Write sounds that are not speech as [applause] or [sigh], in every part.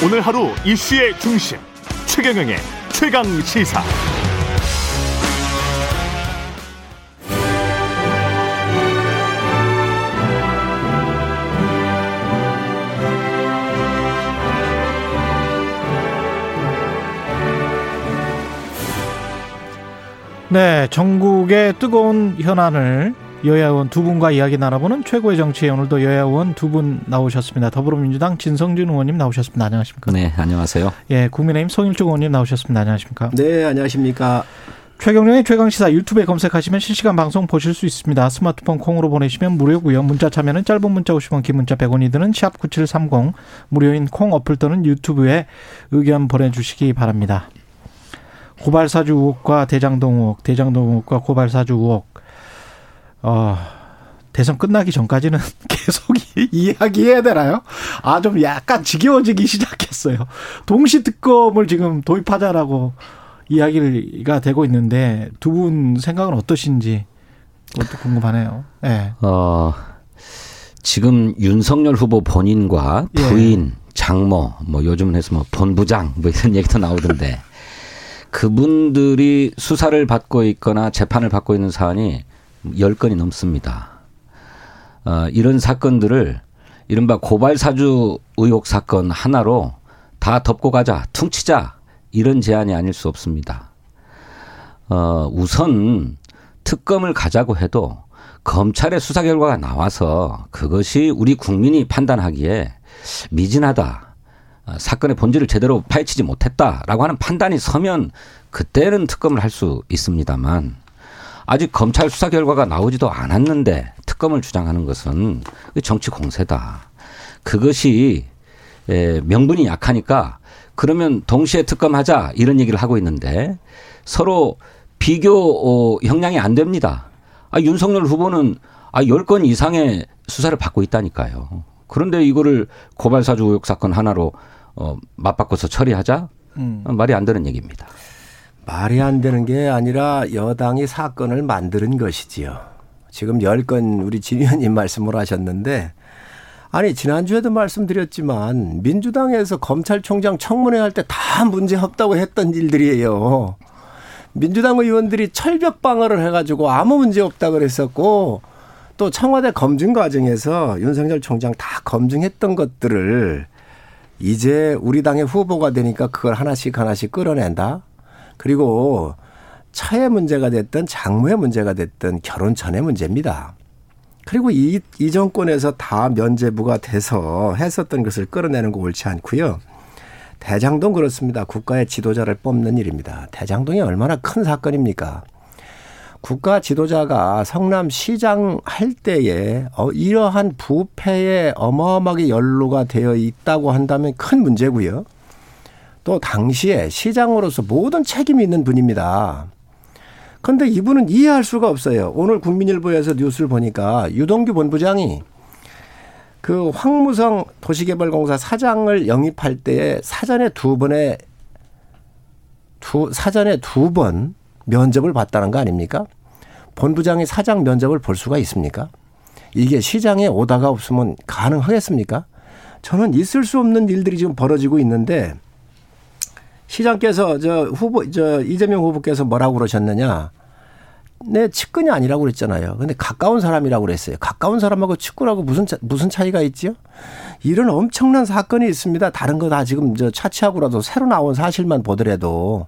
오늘 하루 이슈의 중심 최경영의 최강 시사. 네, 전국의 뜨거운 현안을 여야 의원 두 분과 이야기 나눠보는 최고의 정치에 오늘도 여야 의원 두 분 나오셨습니다. 더불어민주당 진성준 의원님 나오셨습니다. 안녕하십니까? 네, 안녕하세요. 예, 국민의힘 송일종 의원님 나오셨습니다. 안녕하십니까? 네, 안녕하십니까? 최경련의 최강시사 유튜브에 검색하시면 실시간 방송 보실 수 있습니다. 스마트폰 콩으로 보내시면 무료고요. 문자 참여는 짧은 문자 50원, 긴 문자 100원이 드는 샵 9730 무료인 콩 어플 또는 유튜브에 의견 보내주시기 바랍니다. 고발사주 의혹과 대장동 의혹, 대장동 의혹과 고발사주 의혹. 어, 대선 끝나기 전까지는 [laughs] 계속 이야기해야 되나요? 아, 좀 약간 지겨워지기 시작했어요. 동시 특검을 지금 도입하자라고 이야기가 되고 있는데 두 분 생각은 어떠신지 그것도 궁금하네요. 예. 네. 어, 지금 윤석열 후보 본인과 부인, 예. 장모, 뭐 요즘은 해서 뭐 본부장 뭐 이런 얘기도 나오던데 [laughs] 그분들이 수사를 받고 있거나 재판을 받고 있는 사안이 10건이 넘습니다. 어, 이런 사건들을 이른바 고발 사주 의혹 사건 하나로 다 덮고 가자, 퉁치자, 이런 제안이 아닐 수 없습니다. 어, 우선 특검을 가자고 해도 검찰의 수사 결과가 나와서 그것이 우리 국민이 판단하기에 미진하다. 어, 사건의 본질을 제대로 파헤치지 못했다라고 하는 판단이 서면 그때는 특검을 할 수 있습니다만 아직 검찰 수사 결과가 나오지도 않았는데 특검을 주장하는 것은 정치 공세다. 그것이 명분이 약하니까 그러면 동시에 특검하자 이런 얘기를 하고 있는데 서로 비교 어, 형량이 안 됩니다. 아, 윤석열 후보는 아, 10건 이상의 수사를 받고 있다니까요. 그런데 이거를 고발사주 의혹 사건 하나로 어, 맞바꿔서 처리하자? 음. 말이 안 되는 얘기입니다. 말이 안 되는 게 아니라 여당이 사건을 만드는 것이지요. 지금 10건 우리 진 의원님 말씀을 하셨는데 아니 지난주에도 말씀드렸지만 민주당에서 검찰총장 청문회 할 때 다 문제 없다고 했던 일들이에요. 민주당 의원들이 철벽 방어를 해가지고 아무 문제 없다 그랬었고 또 청와대 검증 과정에서 윤석열 총장 다 검증했던 것들을 이제 우리 당의 후보가 되니까 그걸 하나씩 하나씩 끌어낸다. 그리고 차의 문제가 됐든 장모의 문제가 됐든 결혼 전의 문제입니다. 그리고 이, 이 정권에서 다 면제부가 돼서 했었던 것을 끌어내는 거 옳지 않고요. 대장동 그렇습니다. 국가의 지도자를 뽑는 일입니다. 대장동이 얼마나 큰 사건입니까? 국가 지도자가 성남시장 할 때에 어, 이러한 부패에 어마어마하게 연루가 되어 있다고 한다면 큰 문제고요. 또 당시에 시장으로서 모든 책임이 있는 분입니다. 그런데 이분은 이해할 수가 없어요. 오늘 국민일보에서 뉴스를 보니까 유동규 본부장이 그 황무성 도시개발공사 사장을 영입할 때에 사전에 두 번의 두 사전에 두 번 면접을 봤다는 거 아닙니까? 본부장이 사장 면접을 볼 수가 있습니까? 이게 시장에 오다가 없으면 가능하겠습니까? 저는 있을 수 없는 일들이 지금 벌어지고 있는데 시장께서 저 후보 저 이재명 후보께서 뭐라고 그러셨느냐? 내 측근이 아니라고 그랬잖아요. 근데 가까운 사람이라고 그랬어요. 가까운 사람하고 측근하고 무슨 차, 무슨 차이가 있지요? 이런 엄청난 사건이 있습니다. 다른 거 다 지금 저 차치하고라도 새로 나온 사실만 보더라도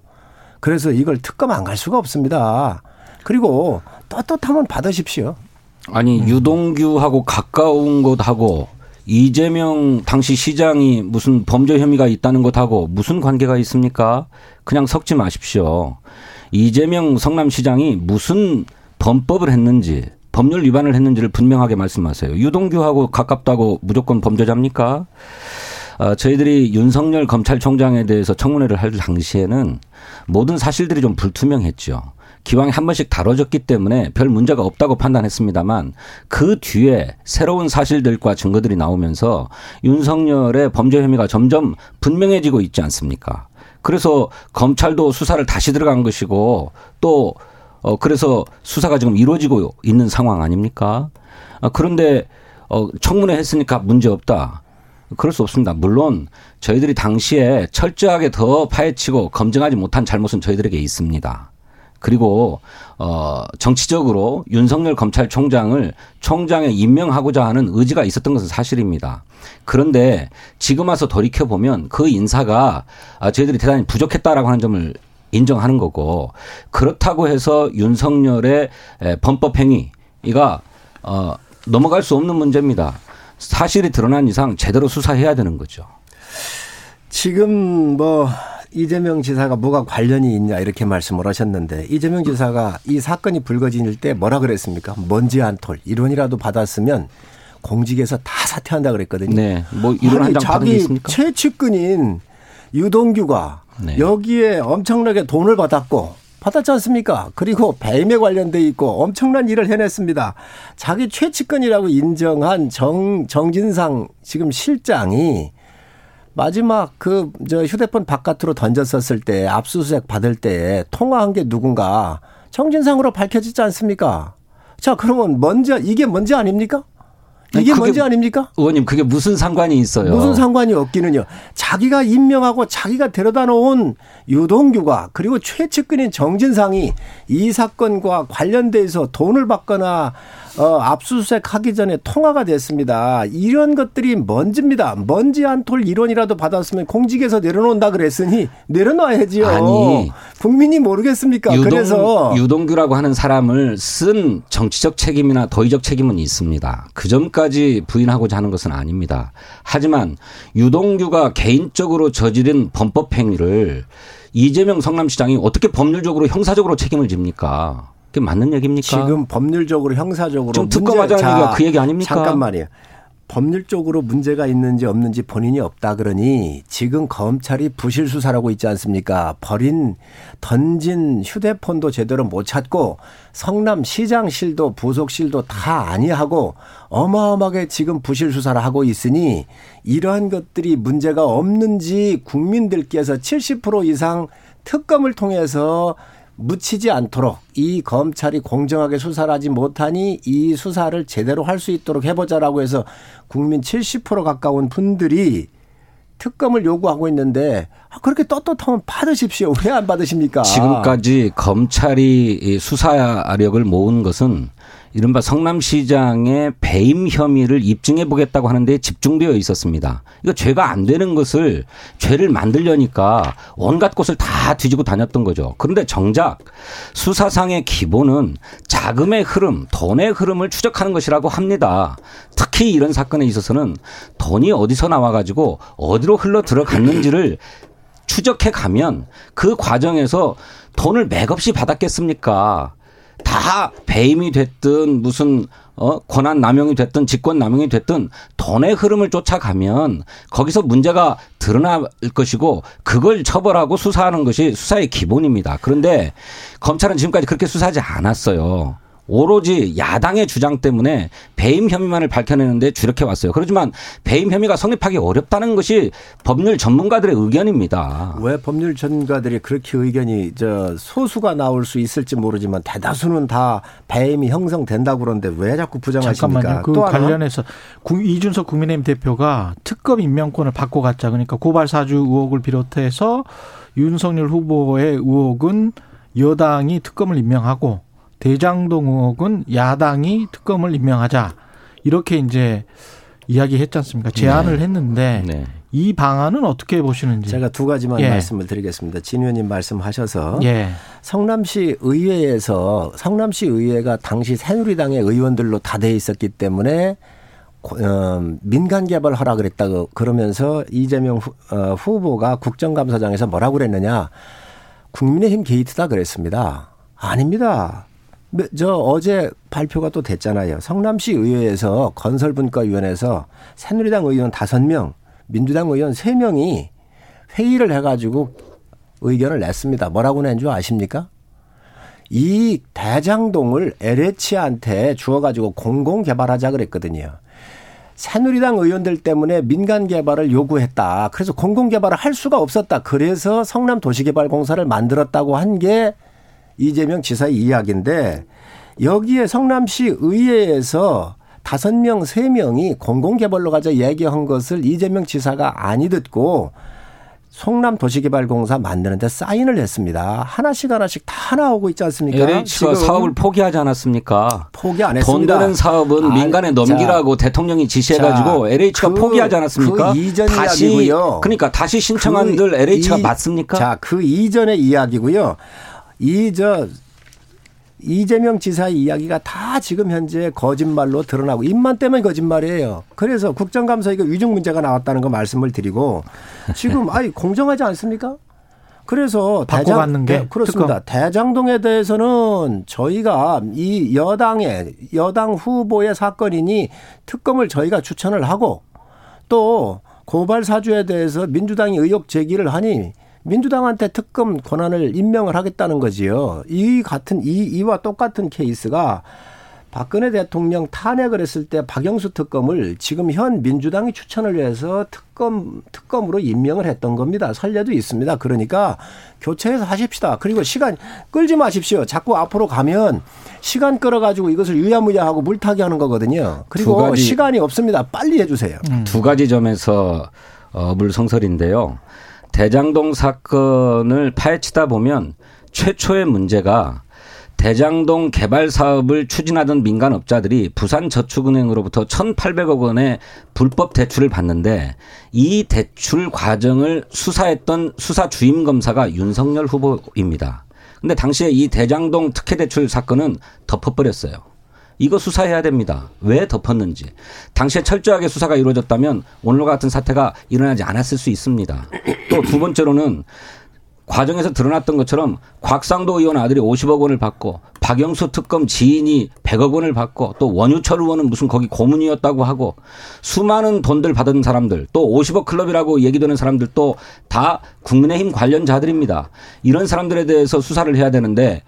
그래서 이걸 특검 안 갈 수가 없습니다. 그리고 떳떳하면 받으십시오. 아니 유동규하고 가까운 것하고 이재명 당시 시장이 무슨 범죄 혐의가 있다는 것하고 무슨 관계가 있습니까? 그냥 섞지 마십시오. 이재명 성남시장이 무슨 범법을 했는지 법률 위반을 했는지를 분명하게 말씀하세요. 유동규하고 가깝다고 무조건 범죄자입니까? 어, 저희들이 윤석열 검찰총장에 대해서 청문회를 할 당시에는 모든 사실들이 좀 불투명했죠. 기왕에 한 번씩 다뤄졌기 때문에 별 문제가 없다고 판단했습니다만 그 뒤에 새로운 사실들과 증거들이 나오면서 윤석열의 범죄 혐의가 점점 분명해지고 있지 않습니까? 그래서 검찰도 수사를 다시 들어간 것이고 또 어, 그래서 수사가 지금 이루어지고 있는 상황 아닙니까? 어, 그런데 어, 청문회 했으니까 문제 없다. 그럴 수 없습니다. 물론 저희들이 당시에 철저하게 더 파헤치고 검증하지 못한 잘못은 저희들에게 있습니다. 그리고 어 정치적으로 윤석열 검찰총장을 총장에 임명하고자 하는 의지가 있었던 것은 사실입니다. 그런데 지금 와서 돌이켜 보면 그 인사가 아, 저희들이 대단히 부족했다라고 하는 점을 인정하는 거고 그렇다고 해서 윤석열의 범법 행위가 어 넘어갈 수 없는 문제입니다. 사실이 드러난 이상 제대로 수사해야 되는 거죠. 지금 뭐 이재명 지사가 뭐가 관련이 있냐 이렇게 말씀을 하셨는데 이재명 지사가 이 사건이 불거질 때 뭐라 그랬습니까? 먼지 한 톨 이론이라도 받았으면 공직에서 다 사퇴한다 그랬거든요. 네. 뭐 이런 게 있습니까? 최측근인 유동규가 네. 여기에 엄청나게 돈을 받았고 받았지 않습니까? 그리고 배임에 관련돼 있고 엄청난 일을 해냈습니다. 자기 최측근이라고 인정한 정 정진상 지금 실장이 마지막 그 저 휴대폰 바깥으로 던졌었을 때 압수수색 받을 때 통화한 게 누군가 정진상으로 밝혀지지 않습니까? 자, 그러면 먼저 이게 먼저 아닙니까? 이게 뭔지 아닙니까? 의원님 그게 무슨 상관이 있어요? 무슨 상관이 없기는요. 자기가 임명하고 자기가 데려다 놓은 유동규가 그리고 최측근인 정진상이 이 사건과 관련돼서 돈을 받거나 어, 압수수색 하기 전에 통화가 됐습니다. 이런 것들이 먼지입니다. 먼지 한 톨 이론이라도 받았으면 공직에서 내려놓는다 그랬으니 내려놔야지요. 아니, 국민이 모르겠습니까? 유동, 그래서 유동규라고 하는 사람을 쓴 정치적 책임이나 도의적 책임은 있습니다. 그 점까지 부인하고자 하는 것은 아닙니다. 하지만 유동규가 개인적으로 저지른 범법 행위를 이재명 성남시장이 어떻게 법률적으로 형사적으로 책임을 집니까? 그게 맞는 얘기입니까? 지금 법률적으로 형사적으로 좀 특검하자는 얘기가 그 얘기 아닙니까? 잠깐만요. 법률적으로 문제가 있는지 없는지 본인이 없다 그러니 지금 검찰이 부실 수사라고 있지 않습니까? 버린 던진 휴대폰도 제대로 못 찾고 성남 시장실도 부속실도 다 아니하고 어마어마하게 지금 부실 수사를 하고 있으니 이러한 것들이 문제가 없는지 국민들께서 70% 이상 특검을 통해서 묻히지 않도록 이 검찰이 공정하게 수사를 하지 못하니 이 수사를 제대로 할 수 있도록 해보자라고 해서 국민 70% 가까운 분들이 특검을 요구하고 있는데 아, 그렇게 떳떳하면 받으십시오. 왜 안 받으십니까? 지금까지 검찰이 수사력을 모은 것은 이른바 성남시장의 배임 혐의를 입증해 보겠다고 하는데 집중되어 있었습니다. 이거 죄가 안 되는 것을 죄를 만들려니까 온갖 곳을 다 뒤지고 다녔던 거죠. 그런데 정작 수사상의 기본은 자금의 흐름, 돈의 흐름을 추적하는 것이라고 합니다. 특히 이런 사건에 있어서는 돈이 어디서 나와가지고 어디로 흘러 들어갔는지를 추적해 가면 그 과정에서 돈을 맥없이 받았겠습니까? 다 배임이 됐든 무슨 어 권한 남용이 됐든 직권 남용이 됐든 돈의 흐름을 쫓아가면 거기서 문제가 드러날 것이고 그걸 처벌하고 수사하는 것이 수사의 기본입니다. 그런데 검찰은 지금까지 그렇게 수사하지 않았어요. 오로지 야당의 주장 때문에 배임 혐의만을 밝혀내는데 주력해 왔어요. 그렇지만 배임 혐의가 성립하기 어렵다는 것이 법률 전문가들의 의견입니다. 왜 법률 전문가들이 그렇게 의견이 저 소수가 나올 수 있을지 모르지만 대다수는 다 배임이 형성된다고 그러는데 왜 자꾸 부정하십니까? 잠깐만요. 그 관련해서 이준석 국민의힘 대표가 특검 임명권을 받고 갔자 그러니까 고발 사주 의혹을 비롯해서 윤석열 후보의 의혹은 여당이 특검을 임명하고 대장동 의혹은 야당이 특검을 임명하자 이렇게 이제 이야기했지 않습니까? 제안을 네. 했는데 네. 이 방안은 어떻게 보시는지 제가 두 가지만 예. 말씀을 드리겠습니다. 진 의원님 말씀하셔서 예. 성남시 의회에서 성남시 의회가 당시 새누리당의 의원들로 다 돼 있었기 때문에 어, 민간 개발 하라 그랬다고 그러면서 이재명 후, 어, 후보가 국정감사장에서 뭐라고 그랬느냐 국민의힘 게이트다 그랬습니다. 아닙니다. 네, 저 어제 발표가 또 됐잖아요. 성남시 의회에서 건설분과위원회에서 새누리당 의원 다섯 명 민주당 의원 세명이 회의를 해가지고 의견을 냈습니다. 뭐라고 낸 줄 아십니까? 이 대장동을 LH한테 주어가지고 공공 개발하자 그랬거든요. 새누리당 의원들 때문에 민간 개발을 요구했다. 그래서 공공 개발을 할 수가 없었다. 그래서 성남 도시개발공사를 만들었다고 한게 이재명 지사의 이야기인데 여기에 성남시 의회에서 다섯 명, 세 명이 공공개발로 가자 얘기한 것을 이재명 지사가 아니 듣고 송남 도시개발공사 만드는데 사인을 했습니다. 하나씩 하나씩 다 나오고 있지 않습니까? LH가 사업을 포기하지 않았습니까? 포기 안 했습니다. 돈 되는 사업은 아, 민간에 넘기라고 자, 대통령이 지시해가지고 자, LH가 그, 포기하지 않았습니까? 그 이전 다시, 이야기고요. 그러니까 다시 신청한들 그 LH가 이, 맞습니까? 자, 그 이전의 이야기고요. 이 저 이재명 지사의 이야기가 다 지금 현재 거짓말로 드러나고 입만 떼면 거짓말이에요. 그래서 국정감사 이거 위증 문제가 나왔다는 거 말씀을 드리고 지금 아이 공정하지 않습니까? 그래서 대장 게 네, 그렇습니다. 특검. 대장동에 대해서는 저희가 이 여당의 여당 후보의 사건이니 특검을 저희가 추천을 하고 또 고발 사주에 대해서 민주당이 의혹 제기를 하니 민주당한테 특검 권한을 임명을 하겠다는 거지요. 이 같은 이 이와 똑같은 케이스가 박근혜 대통령 탄핵을 했을 때 박영수 특검을 지금 현 민주당이 추천을 해서 특검 특검으로 임명을 했던 겁니다. 선례도 있습니다. 그러니까 교체해서 하십시다. 그리고 시간 끌지 마십시오. 자꾸 앞으로 가면 시간 끌어가지고 이것을 유야무야하고 물타기 하는 거거든요. 그리고 시간이 없습니다. 빨리 해주세요. 음. 두 가지 점에서 어, 물성설인데요. 대장동 사건을 파헤치다 보면 최초의 문제가 대장동 개발 사업을 추진하던 민간업자들이 부산저축은행으로부터 1,800억 원의 불법 대출을 받는데 이 대출 과정을 수사했던 수사 주임 검사가 윤석열 후보입니다. 근데 당시에 이 대장동 특혜 대출 사건은 덮어버렸어요. 이거 수사해야 됩니다. 왜 덮었는지. 당시에 철저하게 수사가 이루어졌다면 오늘과 같은 사태가 일어나지 않았을 수 있습니다. 또 두 번째로는 과정에서 드러났던 것처럼 곽상도 의원 아들이 50억 원을 받고 박영수 특검 지인이 100억 원을 받고 또 원유철 의원은 무슨 거기 고문이었다고 하고 수많은 돈들 받은 사람들 또 50억 클럽이라고 얘기되는 사람들도 다 국민의힘 관련자들입니다. 이런 사람들에 대해서 수사를 해야 되는데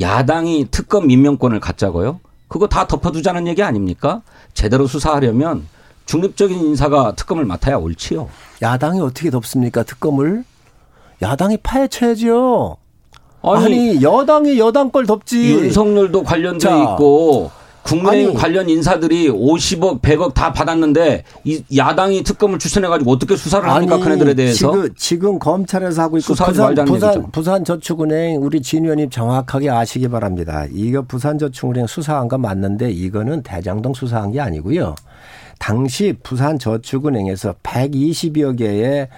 야당이 특검 임명권을 갖자고요? 그거 다 덮어두자는 얘기 아닙니까? 제대로 수사하려면 중립적인 인사가 특검을 맡아야 옳지요. 야당이 어떻게 덮습니까? 특검을? 야당이 파헤쳐야죠. 아니, 아니, 여당이 여당 걸 덮지. 윤석열도 관련돼 있고 국민의힘 아니, 관련 인사들이 50억, 100억 다 받았는데 이 야당이 특검을 추천해가지고 어떻게 수사를 합니까? 아니, 그네들에 대해서? 지금, 지금 검찰에서 하고 있고 부산, 부산, 부산저축은행 우리 진 의원님 정확하게 아시기 바랍니다. 이거 부산저축은행 수사한 거 맞는데 이거는 대장동 수사한 게 아니고요. 당시 부산저축은행에서 120여 개의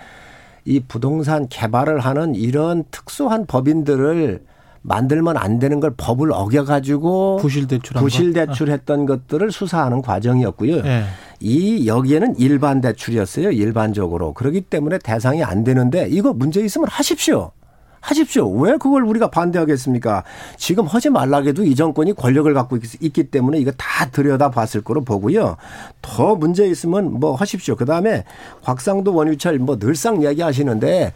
이 부동산 개발을 하는 이런 특수한 법인들을 만들면 안 되는 걸 법을 어겨 가지고 부실 대출 부실 대출했던 것들을 수사하는 과정이었고요. 네. 이 여기에는 일반 대출이었어요. 일반적으로 그렇기 때문에 대상이 안 되는데 이거 문제 있으면 하십시오. 하십시오. 왜 그걸 우리가 반대하겠습니까? 지금 하지 말라게도 이 정권이 권력을 갖고 있기 때문에 이거 다 들여다 봤을 거로 보고요. 더 문제 있으면 뭐 하십시오. 그 다음에 곽상도 원유철 뭐 늘상 얘기하시는데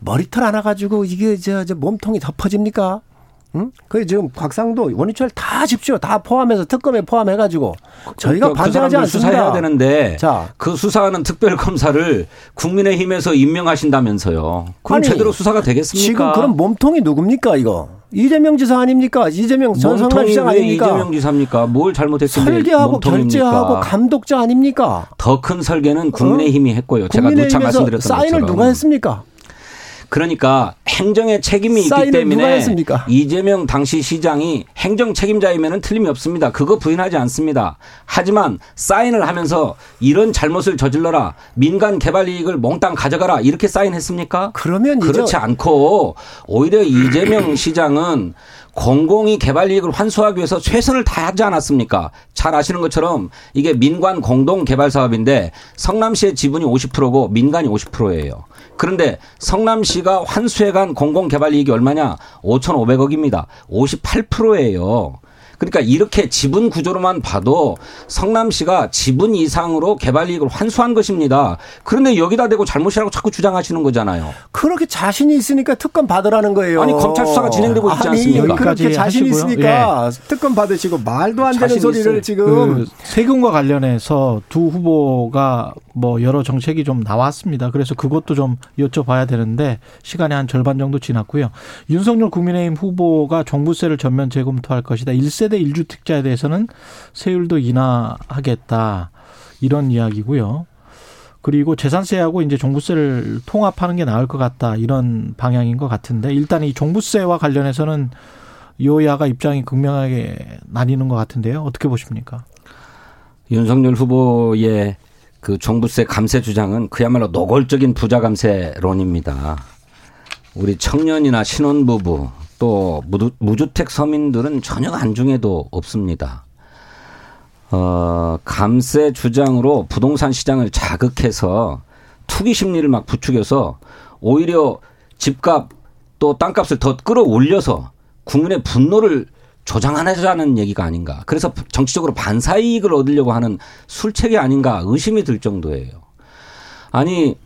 머리털 하나 가지고 이게 저, 저 몸통이 덮어집니까? 응? 그 지금 곽상도 원유철 다 집시오. 다 포함해서 특검에 포함해가지고 저희가 그러니까 반대하지 그 않습니다. 수사해야 되는데 자. 그 수사하는 특별 검사를 국민의힘에서 임명하신다면서요. 그럼 아니, 제대로 수사가 되겠습니까? 지금 그럼 몸통이 누굽니까 이거? 이재명 지사 아닙니까? 이재명 전 성남시장 아닙니까? 이재명 지사입니까? 뭘 잘못했는데 설계하고 결제하고 감독자 아닙니까? 더 큰 설계는 국민의힘이 했고요. 제가 누차 말씀드렸던 사인을 것처럼. 누가 했습니까? 그러니까 행정의 책임이 있기 때문에 이재명 당시 시장이 행정 책임자이면은 틀림이 없습니다. 그거 부인하지 않습니다. 하지만 사인을 하면서 이런 잘못을 저질러라 민간 개발 이익을 몽땅 가져가라 이렇게 사인했습니까? 그러면 그렇지 않고 오히려 이재명 [clears throat] 시장은 공공이 개발 이익을 환수하기 위해서 최선을 다하지 않았습니까? 잘 아시는 것처럼 이게 민관 공동 개발 사업인데 성남시의 지분이 50%고 민간이 50%예요. 그런데 성남시가 환수해간 공공 개발 이익이 얼마냐? 5,500억입니다. 58%예요. 그러니까 이렇게 지분 구조로만 봐도 성남시가 지분 이상으로 개발 이익을 환수한 것입니다. 그런데 여기다 대고 잘못이라고 자꾸 주장하시는 거잖아요. 그렇게 자신이 있으니까 특검 받으라는 거예요. 아니 검찰 수사가 진행되고 있지 아니, 않습니까? 그렇게 자신 이 있으니까 예. 특검 받으시고 말도 안 되는 소리를 있어요. 지금 그 세금과 관련해서 두 후보가 뭐 여러 정책이 좀 나왔습니다. 그래서 그것도 좀 여쭤봐야 되는데 시간이 한 절반 정도 지났고요. 윤석열 국민의힘 후보가 종부세를 전면 재검토할 것이다. 1세 3세대 1주택자에 대해서는 세율도 인하하겠다. 이런 이야기고요. 그리고 재산세하고 이제 종부세를 통합하는 게 나을 것 같다. 이런 방향인 것 같은데 일단 이 종부세와 관련해서는 여야가 입장이 극명하게 나뉘는 것 같은데요. 어떻게 보십니까? 윤석열 후보의 그 종부세 감세 주장은 그야말로 노골적인 부자 감세론입니다. 우리 청년이나 신혼부부 또 무주택 서민들은 전혀 안중에도 없습니다. 어, 감세 주장으로 부동산 시장을 자극해서 투기 심리를 막 부추겨서 오히려 집값 또 땅값을 더 끌어올려서 국민의 분노를 조장하자는 얘기가 아닌가. 그래서 정치적으로 반사 이익을 얻으려고 하는 술책이 아닌가 의심이 들 정도예요. 아니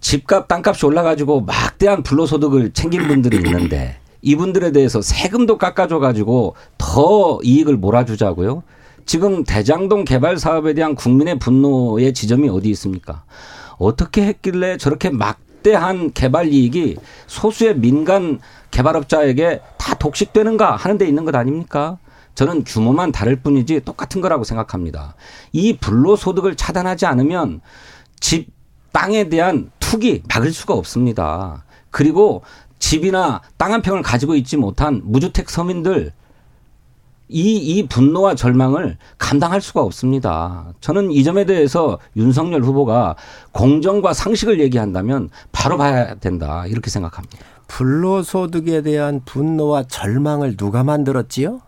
집값 땅값이 올라가지고 막대한 불로소득을 챙긴 분들이 있는데 이분들에 대해서 세금도 깎아줘 가지고 더 이익을 몰아주자고요. 지금 대장동 개발 사업에 대한 국민의 분노의 지점이 어디 있습니까? 어떻게 했길래 저렇게 막대한 개발 이익이 소수의 민간 개발업자에게 다 독식되는가 하는 데 있는 것 아닙니까? 저는 규모만 다를 뿐이지 똑같은 거라고 생각합니다. 이 불로소득을 차단하지 않으면 집, 땅에 대한 투기 막을 수가 없습니다. 그리고 집이나 땅 한 평을 가지고 있지 못한 무주택 서민들 이, 이 분노와 절망을 감당할 수가 없습니다. 저는 이 점에 대해서 윤석열 후보가 공정과 상식을 얘기한다면 바로 봐야 된다. 이렇게 생각합니다. 불로소득에 대한 분노와 절망을 누가 만들었지요?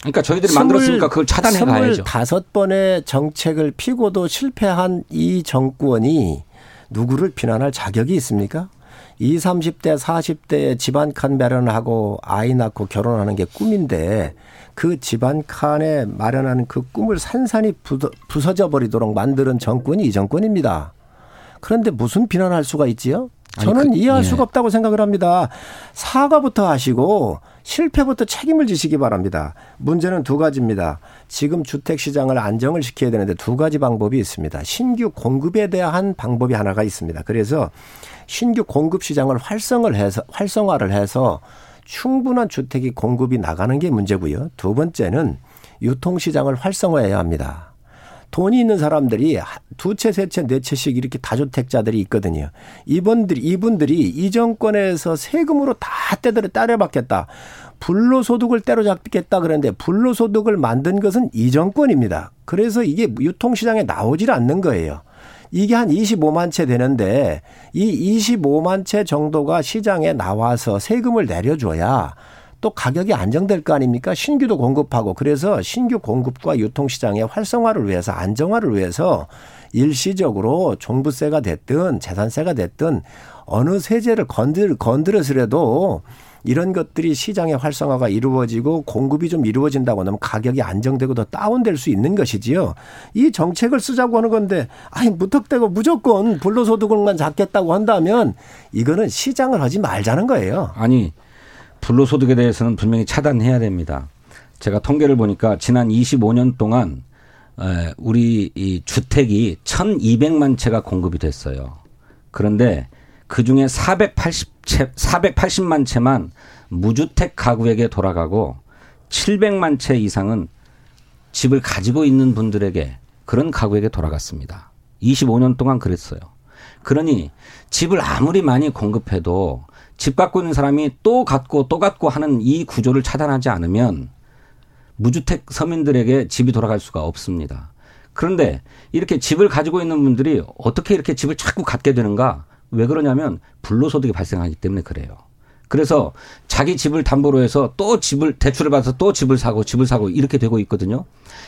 그러니까 저희들이 만들었으니까 그걸 차단해 가야죠. 다섯 번의 정책을 피고도 실패한 이 정권이 누구를 비난할 자격이 있습니까? 20, 30대, 40대에 집안 칸 마련하고 아이 낳고 결혼하는 게 꿈인데 그 집안 칸에 마련하는 그 꿈을 산산이 부서져 버리도록 만드는 정권이 이 정권입니다. 그런데 무슨 비난할 수가 있지요? 저는 그, 이해할 예. 수가 없다고 생각을 합니다. 사과부터 하시고 실패부터 책임을 지시기 바랍니다. 문제는 두 가지입니다. 지금 주택 시장을 안정을 시켜야 되는데 두 가지 방법이 있습니다. 신규 공급에 대한 방법이 하나가 있습니다. 그래서 신규 공급 시장을 활성을 해서 활성화를 해서 충분한 주택이 공급이 나가는 게 문제고요. 두 번째는 유통 시장을 활성화해야 합니다. 돈이 있는 사람들이 두 채, 세 채, 네 채씩 이렇게 다주택자들이 있거든요. 이분들이, 이분들이 이 정권에서 세금으로 다 떼들어 따려받겠다. 불로소득을 때려잡겠다 그랬는데 불로소득을 만든 것은 이 정권입니다. 그래서 이게 유통시장에 나오질 않는 거예요. 이게 한 25만 채 되는데 이 25만 채 정도가 시장에 나와서 세금을 내려줘야 또 가격이 안정될 거 아닙니까? 신규도 공급하고 그래서 신규 공급과 유통 시장의 활성화를 위해서 안정화를 위해서 일시적으로 종부세가 됐든 재산세가 됐든 어느 세제를 건들, 건드려서라도 이런 것들이 시장의 활성화가 이루어지고 공급이 좀 이루어진다고 하면 가격이 안정되고 더 다운될 수 있는 것이지요. 이 정책을 쓰자고 하는 건데 아니 무턱대고 무조건 불로소득을만 잡겠다고 한다면 이거는 시장을 하지 말자는 거예요. 아니 불로소득에 대해서는 분명히 차단해야 됩니다. 제가 통계를 보니까 지난 25년 동안 우리 이 주택이 1,200만 채가 공급이 됐어요. 그런데 그 중에 480채, 480만 채만 무주택 가구에게 돌아가고 700만 채 이상은 집을 가지고 있는 분들에게 그런 가구에게 돌아갔습니다. 25년 동안 그랬어요. 그러니 집을 아무리 많이 공급해도 집 갖고 있는 사람이 또 갖고 또 갖고 하는 이 구조를 차단하지 않으면 무주택 서민들에게 집이 돌아갈 수가 없습니다. 그런데 이렇게 집을 가지고 있는 분들이 어떻게 이렇게 집을 자꾸 갖게 되는가? 왜 그러냐면 불로소득이 발생하기 때문에 그래요. 그래서 자기 집을 담보로 해서 또 집을 대출을 받아서 또 집을 사고 집을 사고 이렇게 되고 있거든요.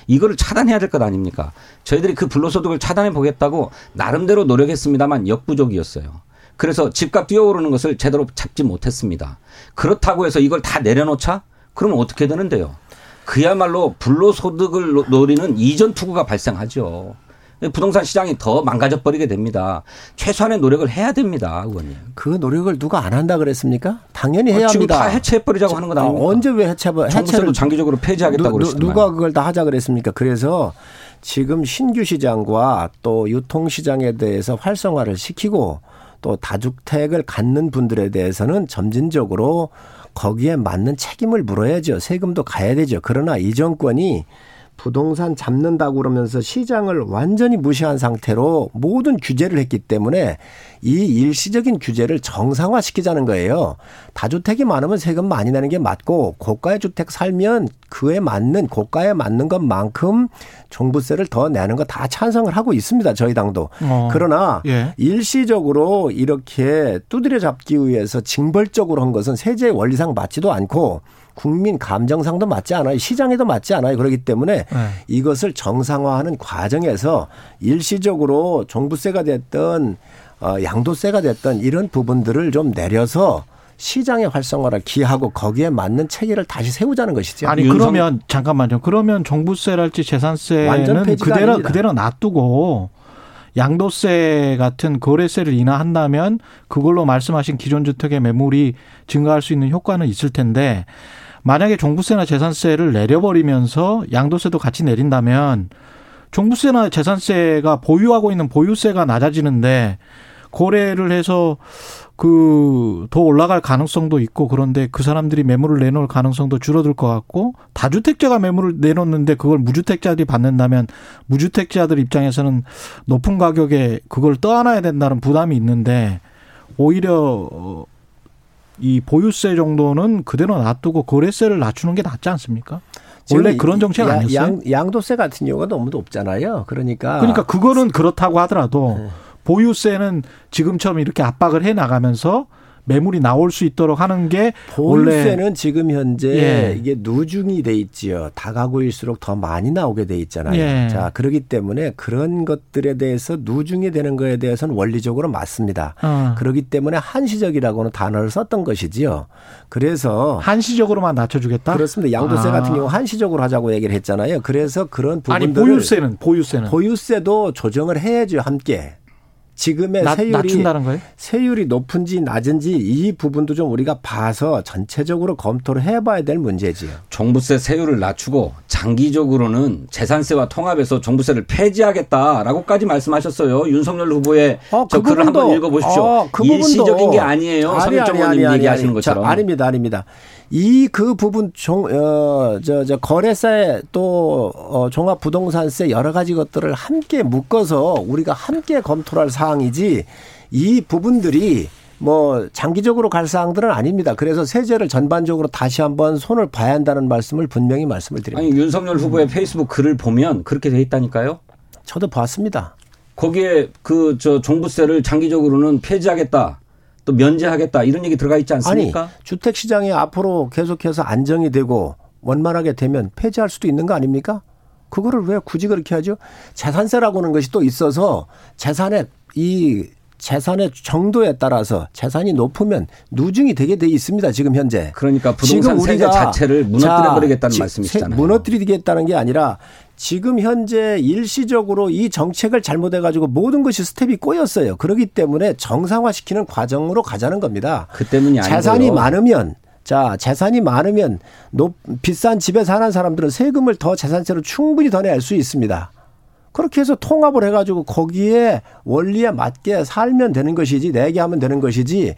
이거를 차단해야 될 것 아닙니까? 저희들이 그 불로소득을 차단해 보겠다고 나름대로 노력했습니다만 역부족이었어요. 그래서 집값 뛰어오르는 것을 제대로 잡지 못했습니다. 그렇다고 해서 이걸 다 내려놓자? 그러면 어떻게 되는데요? 그야말로 불로소득을 노리는 이전 투구가 발생하죠. 부동산 시장이 더 망가져 버리게 됩니다. 최소한의 노력을 해야 됩니다, 의원님. 그 노력을 누가 안 한다 그랬습니까? 당연히 해야 어, 지금 합니다. 다 해체해 버리자고 하는 건 아, 아닙니까? 언제 왜 해체 해체를 장기적으로 폐지하겠다고 그러시더만 누가 그걸 다 하자 그랬습니까? 그래서 지금 신규 시장과 또 유통 시장에 대해서 활성화를 시키고 또 다주택을 갖는 분들에 대해서는 점진적으로 거기에 맞는 책임을 물어야죠. 세금도 가야 되죠. 그러나 이 정권이 부동산 잡는다고 그러면서 시장을 완전히 무시한 상태로 모든 규제를 했기 때문에 이 일시적인 규제를 정상화시키자는 거예요. 다주택이 많으면 세금 많이 내는 게 맞고 고가의 주택 살면 그에 맞는 고가에 맞는 것만큼 종부세를 더 내는 거 다 찬성을 하고 있습니다. 저희 당도. 어. 그러나 예. 일시적으로 이렇게 두드려 잡기 위해서 징벌적으로 한 것은 세제 원리상 맞지도 않고 국민 감정상도 맞지 않아요. 시장에도 맞지 않아요. 그렇기 때문에 네. 이것을 정상화하는 과정에서 일시적으로 종부세가 됐던 어, 양도세가 됐던 이런 부분들을 좀 내려서 시장의 활성화를 기하고 거기에 맞는 체계를 다시 세우자는 것이죠. 아니 그러면 잠깐만요. 그러면 종부세랄지 재산세는 그대로 아닙니다. 그대로 놔두고 양도세 같은 거래세를 인하한다면 그걸로 말씀하신 기존 주택의 매물이 증가할 수 있는 효과는 있을 텐데 만약에 종부세나 재산세를 내려버리면서 양도세도 같이 내린다면 종부세나 재산세가 보유하고 있는 보유세가 낮아지는데 거래를 해서 그 더 올라갈 가능성도 있고 그런데 그 사람들이 매물을 내놓을 가능성도 줄어들 것 같고 다주택자가 매물을 내놓는데 그걸 무주택자들이 받는다면 무주택자들 입장에서는 높은 가격에 그걸 떠안아야 된다는 부담이 있는데 오히려 이 보유세 정도는 그대로 놔두고 거래세를 낮추는 게 낫지 않습니까? 원래 그런 정책 아니었어요? 양, 양도세 같은 경우가 너무 높잖아요. 그러니까 그러니까 그거는 그렇다고 하더라도 네. 보유세는 지금처럼 이렇게 압박을 해 나가면서 매물이 나올 수 있도록 하는 게 보유세는 지금 현재 예. 이게 누중이 돼 있지요. 다가구일수록 더 많이 나오게 돼 있잖아요. 예. 자, 그렇기 때문에 그런 것들에 대해서 누중이 되는 거에 대해서는 원리적으로 맞습니다. 어. 그렇기 때문에 한시적이라고는 단어를 썼던 것이지요. 그래서 한시적으로만 낮춰 주겠다. 그렇습니다. 양도세 아. 같은 경우 한시적으로 하자고 얘기를 했잖아요. 그래서 그런 부분들 아니 보유세는 보유세는 보유세도 조정을 해야죠 함께. 지금의 나, 세율이 낮춘다는 거예요? 세율이 높은지 낮은지 이 부분도 좀 우리가 봐서 전체적으로 검토를 해봐야 될 문제지요. 종부세 세율을 낮추고 장기적으로는 재산세와 통합해서 종부세를 폐지하겠다라고까지 말씀하셨어요. 윤석열 후보의 어, 그저 글을 한번 읽어보십시오. 어, 그 일시적인 게 아니에요. 성일정 의원님 얘기하시는 것처럼. 자, 아닙니다, 아닙니다. 이 그 부분 종, 어, 저, 저, 거래세 또, 어, 종합부동산세 여러 가지 것들을 함께 묶어서 우리가 함께 검토할 사항이지 이 부분들이 뭐 장기적으로 갈 사항들은 아닙니다. 그래서 세제를 전반적으로 다시 한번 손을 봐야 한다는 말씀을 분명히 말씀을 드립니다. 아니 윤석열 후보의 페이스북 글을 보면 그렇게 돼 있다니까요. 저도 봤습니다. 거기에 그 저 종부세를 장기적으로는 폐지하겠다. 또 면제하겠다 이런 얘기 들어가 있지 않습니까? 아니, 주택 시장이 앞으로 계속해서 안정이 되고 원만하게 되면 폐지할 수도 있는 거 아닙니까? 그거를 왜 굳이 그렇게 하죠? 재산세라고 하는 것이 또 있어서 재산의 이 재산의 정도에 따라서 재산이 높으면 누중이 되게 돼 있습니다. 지금 현재. 그러니까 부동산 지금 우리가 자체를 무너뜨려 버리겠다는 말씀이시잖아요. 무너뜨리겠다는 게 아니라 지금 현재 일시적으로 이 정책을 잘못해 가지고 모든 것이 스텝이 꼬였어요. 그렇기 때문에 정상화시키는 과정으로 가자는 겁니다. 그 때문이 아니고요. 재산이 많으면 자, 재산이 많으면 높, 비싼 집에 사는 사람들은 세금을 더 재산세로 충분히 더 낼 수 있습니다. 그렇게 해서 통합을 해가지고 거기에 원리에 맞게 살면 되는 것이지 내게 하면 되는 것이지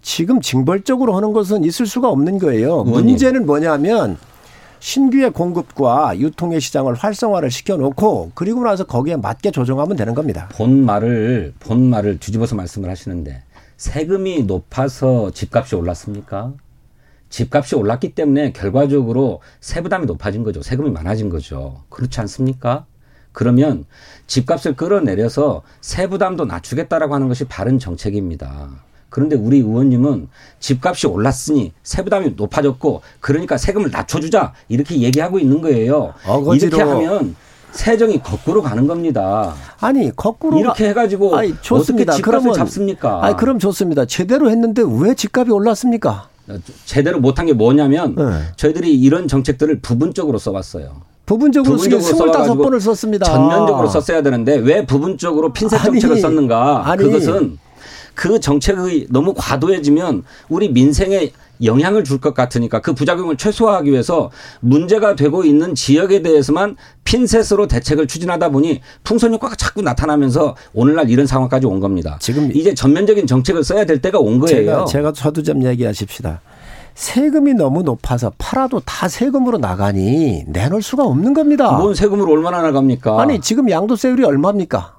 지금 징벌적으로 하는 것은 있을 수가 없는 거예요. 의원님. 문제는 뭐냐면 신규의 공급과 유통의 시장을 활성화를 시켜놓고 그리고 나서 거기에 맞게 조정하면 되는 겁니다. 본 말을 본 말을 뒤집어서 말씀을 하시는데 세금이 높아서 집값이 올랐습니까? 집값이 올랐기 때문에 결과적으로 세부담이 높아진 거죠. 세금이 많아진 거죠. 그렇지 않습니까? 그러면 집값을 끌어내려서 세부담도 낮추겠다라고 하는 것이 바른 정책입니다. 그런데 우리 의원님은 집값이 올랐으니 세부담이 높아졌고 그러니까 세금을 낮춰주자 이렇게 얘기하고 있는 거예요. 어거지로. 이렇게 하면 세정이 거꾸로 가는 겁니다. 아니 거꾸로 이렇게 해가지고 아니, 좋습니다. 어떻게 집값을 그러면, 잡습니까? 아니 그럼 좋습니다. 제대로 했는데 왜 집값이 올랐습니까? 제대로 못한 게 뭐냐면 네. 저희들이 이런 정책들을 부분적으로 써봤어요. 부분적으로, 부분적으로 25번을 썼습니다. 전면적으로 썼어야 되는데 왜 부분적으로 핀셋 정책을 썼는가? 아니, 그것은 그 정책이 너무 과도해지면 우리 민생에 영향을 줄 것 같으니까 그 부작용을 최소화하기 위해서 문제가 되고 있는 지역에 대해서만 핀셋으로 대책을 추진하다 보니 풍선 효과가 자꾸 나타나면서 오늘날 이런 상황까지 온 겁니다. 지금 이제 전면적인 정책을 써야 될 때가 온 거예요. 제가, 제가 저도 좀 얘기하십시다. 세금이 너무 높아서 팔아도 다 세금으로 나가니 내놓을 수가 없는 겁니다. 뭔 세금으로 얼마나 나갑니까? 아니 지금 양도세율이 얼마입니까?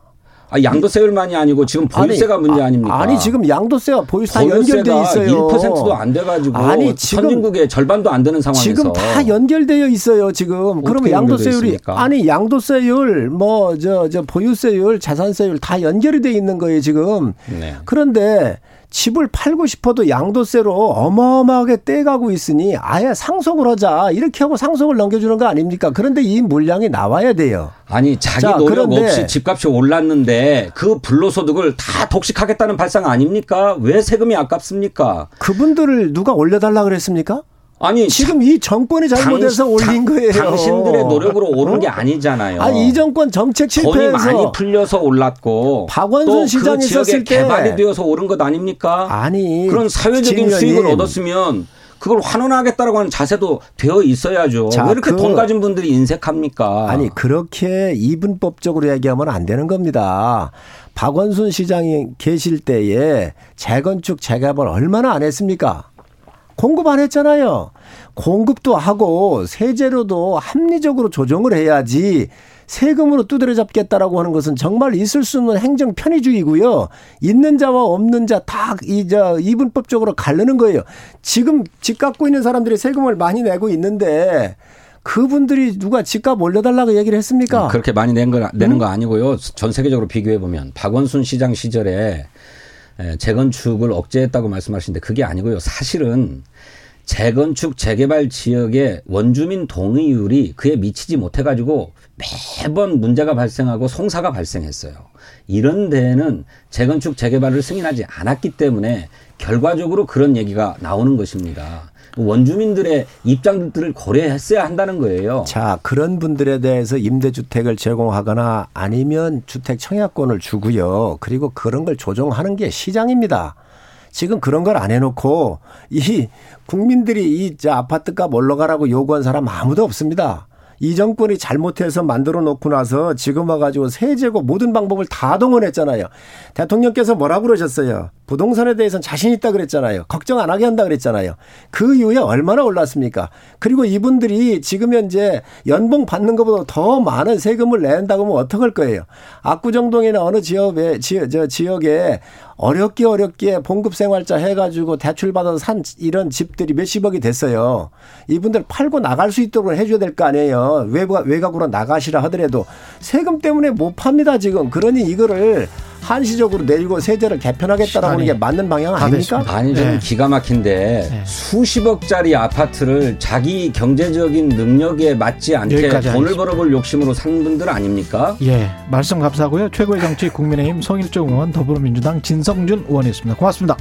아, 양도세율만이 아니고 지금 보유세가 아니, 문제 아닙니까? 아니 지금 양도세와 보유세 다 연결돼 있어요. 1%도 안 돼가지고 아니 지금 선진국의 절반도 안 되는 상황에서 지금 다 연결되어 있어요. 지금 그러면 양도세율이 아니 양도세율 뭐저저 보유세율 자산세율 다 연결이 돼 있는 거예요 지금. 네. 그런데 집을 팔고 싶어도 양도세로 어마어마하게 떼가고 있으니 아예 상속을 하자 이렇게 하고 상속을 넘겨주는 거 아닙니까? 그런데 이 물량이 나와야 돼요. 아니 자기 자, 노력 없이 집값이 올랐는데 그 불로소득을 다 독식하겠다는 발상 아닙니까? 왜 세금이 아깝습니까? 그분들을 누가 올려달라 그랬습니까? 아니 지금 이 정권이 잘못해서 당, 올린 거예요. 당신들의 노력으로 오른 어? 게 아니잖아요. 아니 이 정권 정책 실패해서 돈이 많이 풀려서 올랐고 박원순 시장이 그 있었을 때 개발이 되어서 오른 것 아닙니까? 아니 그런 사회적인 수익을 얻었으면 그걸 환원하겠다라고 하는 자세도 되어 있어야죠. 자, 왜 이렇게 그, 돈 가진 분들이 인색합니까? 아니 그렇게 이분법적으로 얘기하면 안 되는 겁니다. 박원순 시장이 계실 때에 재건축 재개발 얼마나 안 했습니까? 공급 안 했잖아요. 공급도 하고 세제로도 합리적으로 조정을 해야지 세금으로 두드려 잡겠다라고 하는 것은 정말 있을 수 없는 행정 편의주의고요. 있는 자와 없는 자 다 이저 이분법적으로 가르는 거예요. 지금 집 갖고 있는 사람들이 세금을 많이 내고 있는데 그분들이 누가 집값 올려달라고 얘기를 했습니까? 그렇게 많이 낸 거, 내는 음? 거 아니고요. 전 세계적으로 비교해 보면 박원순 시장 시절에 재건축을 억제했다고 말씀하시는데 그게 아니고요. 사실은 재건축 재개발 지역의 원주민 동의율이 그에 미치지 못해 가지고 매번 문제가 발생하고 송사가 발생했어요. 이런 데에는 재건축 재개발을 승인하지 않았기 때문에 결과적으로 그런 얘기가 나오는 것입니다. 원주민들의 입장들을 고려했어야 한다는 거예요. 자, 그런 분들에 대해서 임대주택을 제공하거나 아니면 주택 청약권을 주고요. 그리고 그런 걸 조정하는 게 시장입니다. 지금 그런 걸 안 해놓고 이 국민들이 이 아파트값 올라가라고 요구한 사람 아무도 없습니다. 이 정권이 잘못해서 만들어 놓고 나서 지금 와가지고 세제고 모든 방법을 다 동원했잖아요. 대통령께서 뭐라고 그러셨어요? 부동산에 대해서는 자신 있다 그랬잖아요. 걱정 안 하게 한다 그랬잖아요. 그 이후에 얼마나 올랐습니까? 그리고 이분들이 지금 현재 연봉 받는 것보다 더 많은 세금을 낸다고 하면 어떡할 거예요? 압구정동이나 어느 지역에, 지역, 저 지역에 어렵게 어렵게 봉급 생활자 해가지고 대출 받아서 산 이런 집들이 몇십억이 됐어요. 이분들 팔고 나갈 수 있도록 해줘야 될 거 아니에요. 외곽, 외곽으로 나가시라 하더라도 세금 때문에 못 팝니다 지금. 그러니 이거를 한시적으로 내리고 세제를 개편하겠다라고 하는 게 맞는 방향 아닙니까? 아니 좀 네. 기가 막힌데 네. 수십억짜리 아파트를 자기 경제적인 능력에 맞지 않게 돈을 벌어볼 욕심으로 산 분들 아닙니까? 예, 말씀 감사하고요. 최고의 정치 국민의힘 송일종 의원 더불어민주당 진성준 의원이었습니다. 고맙습니다.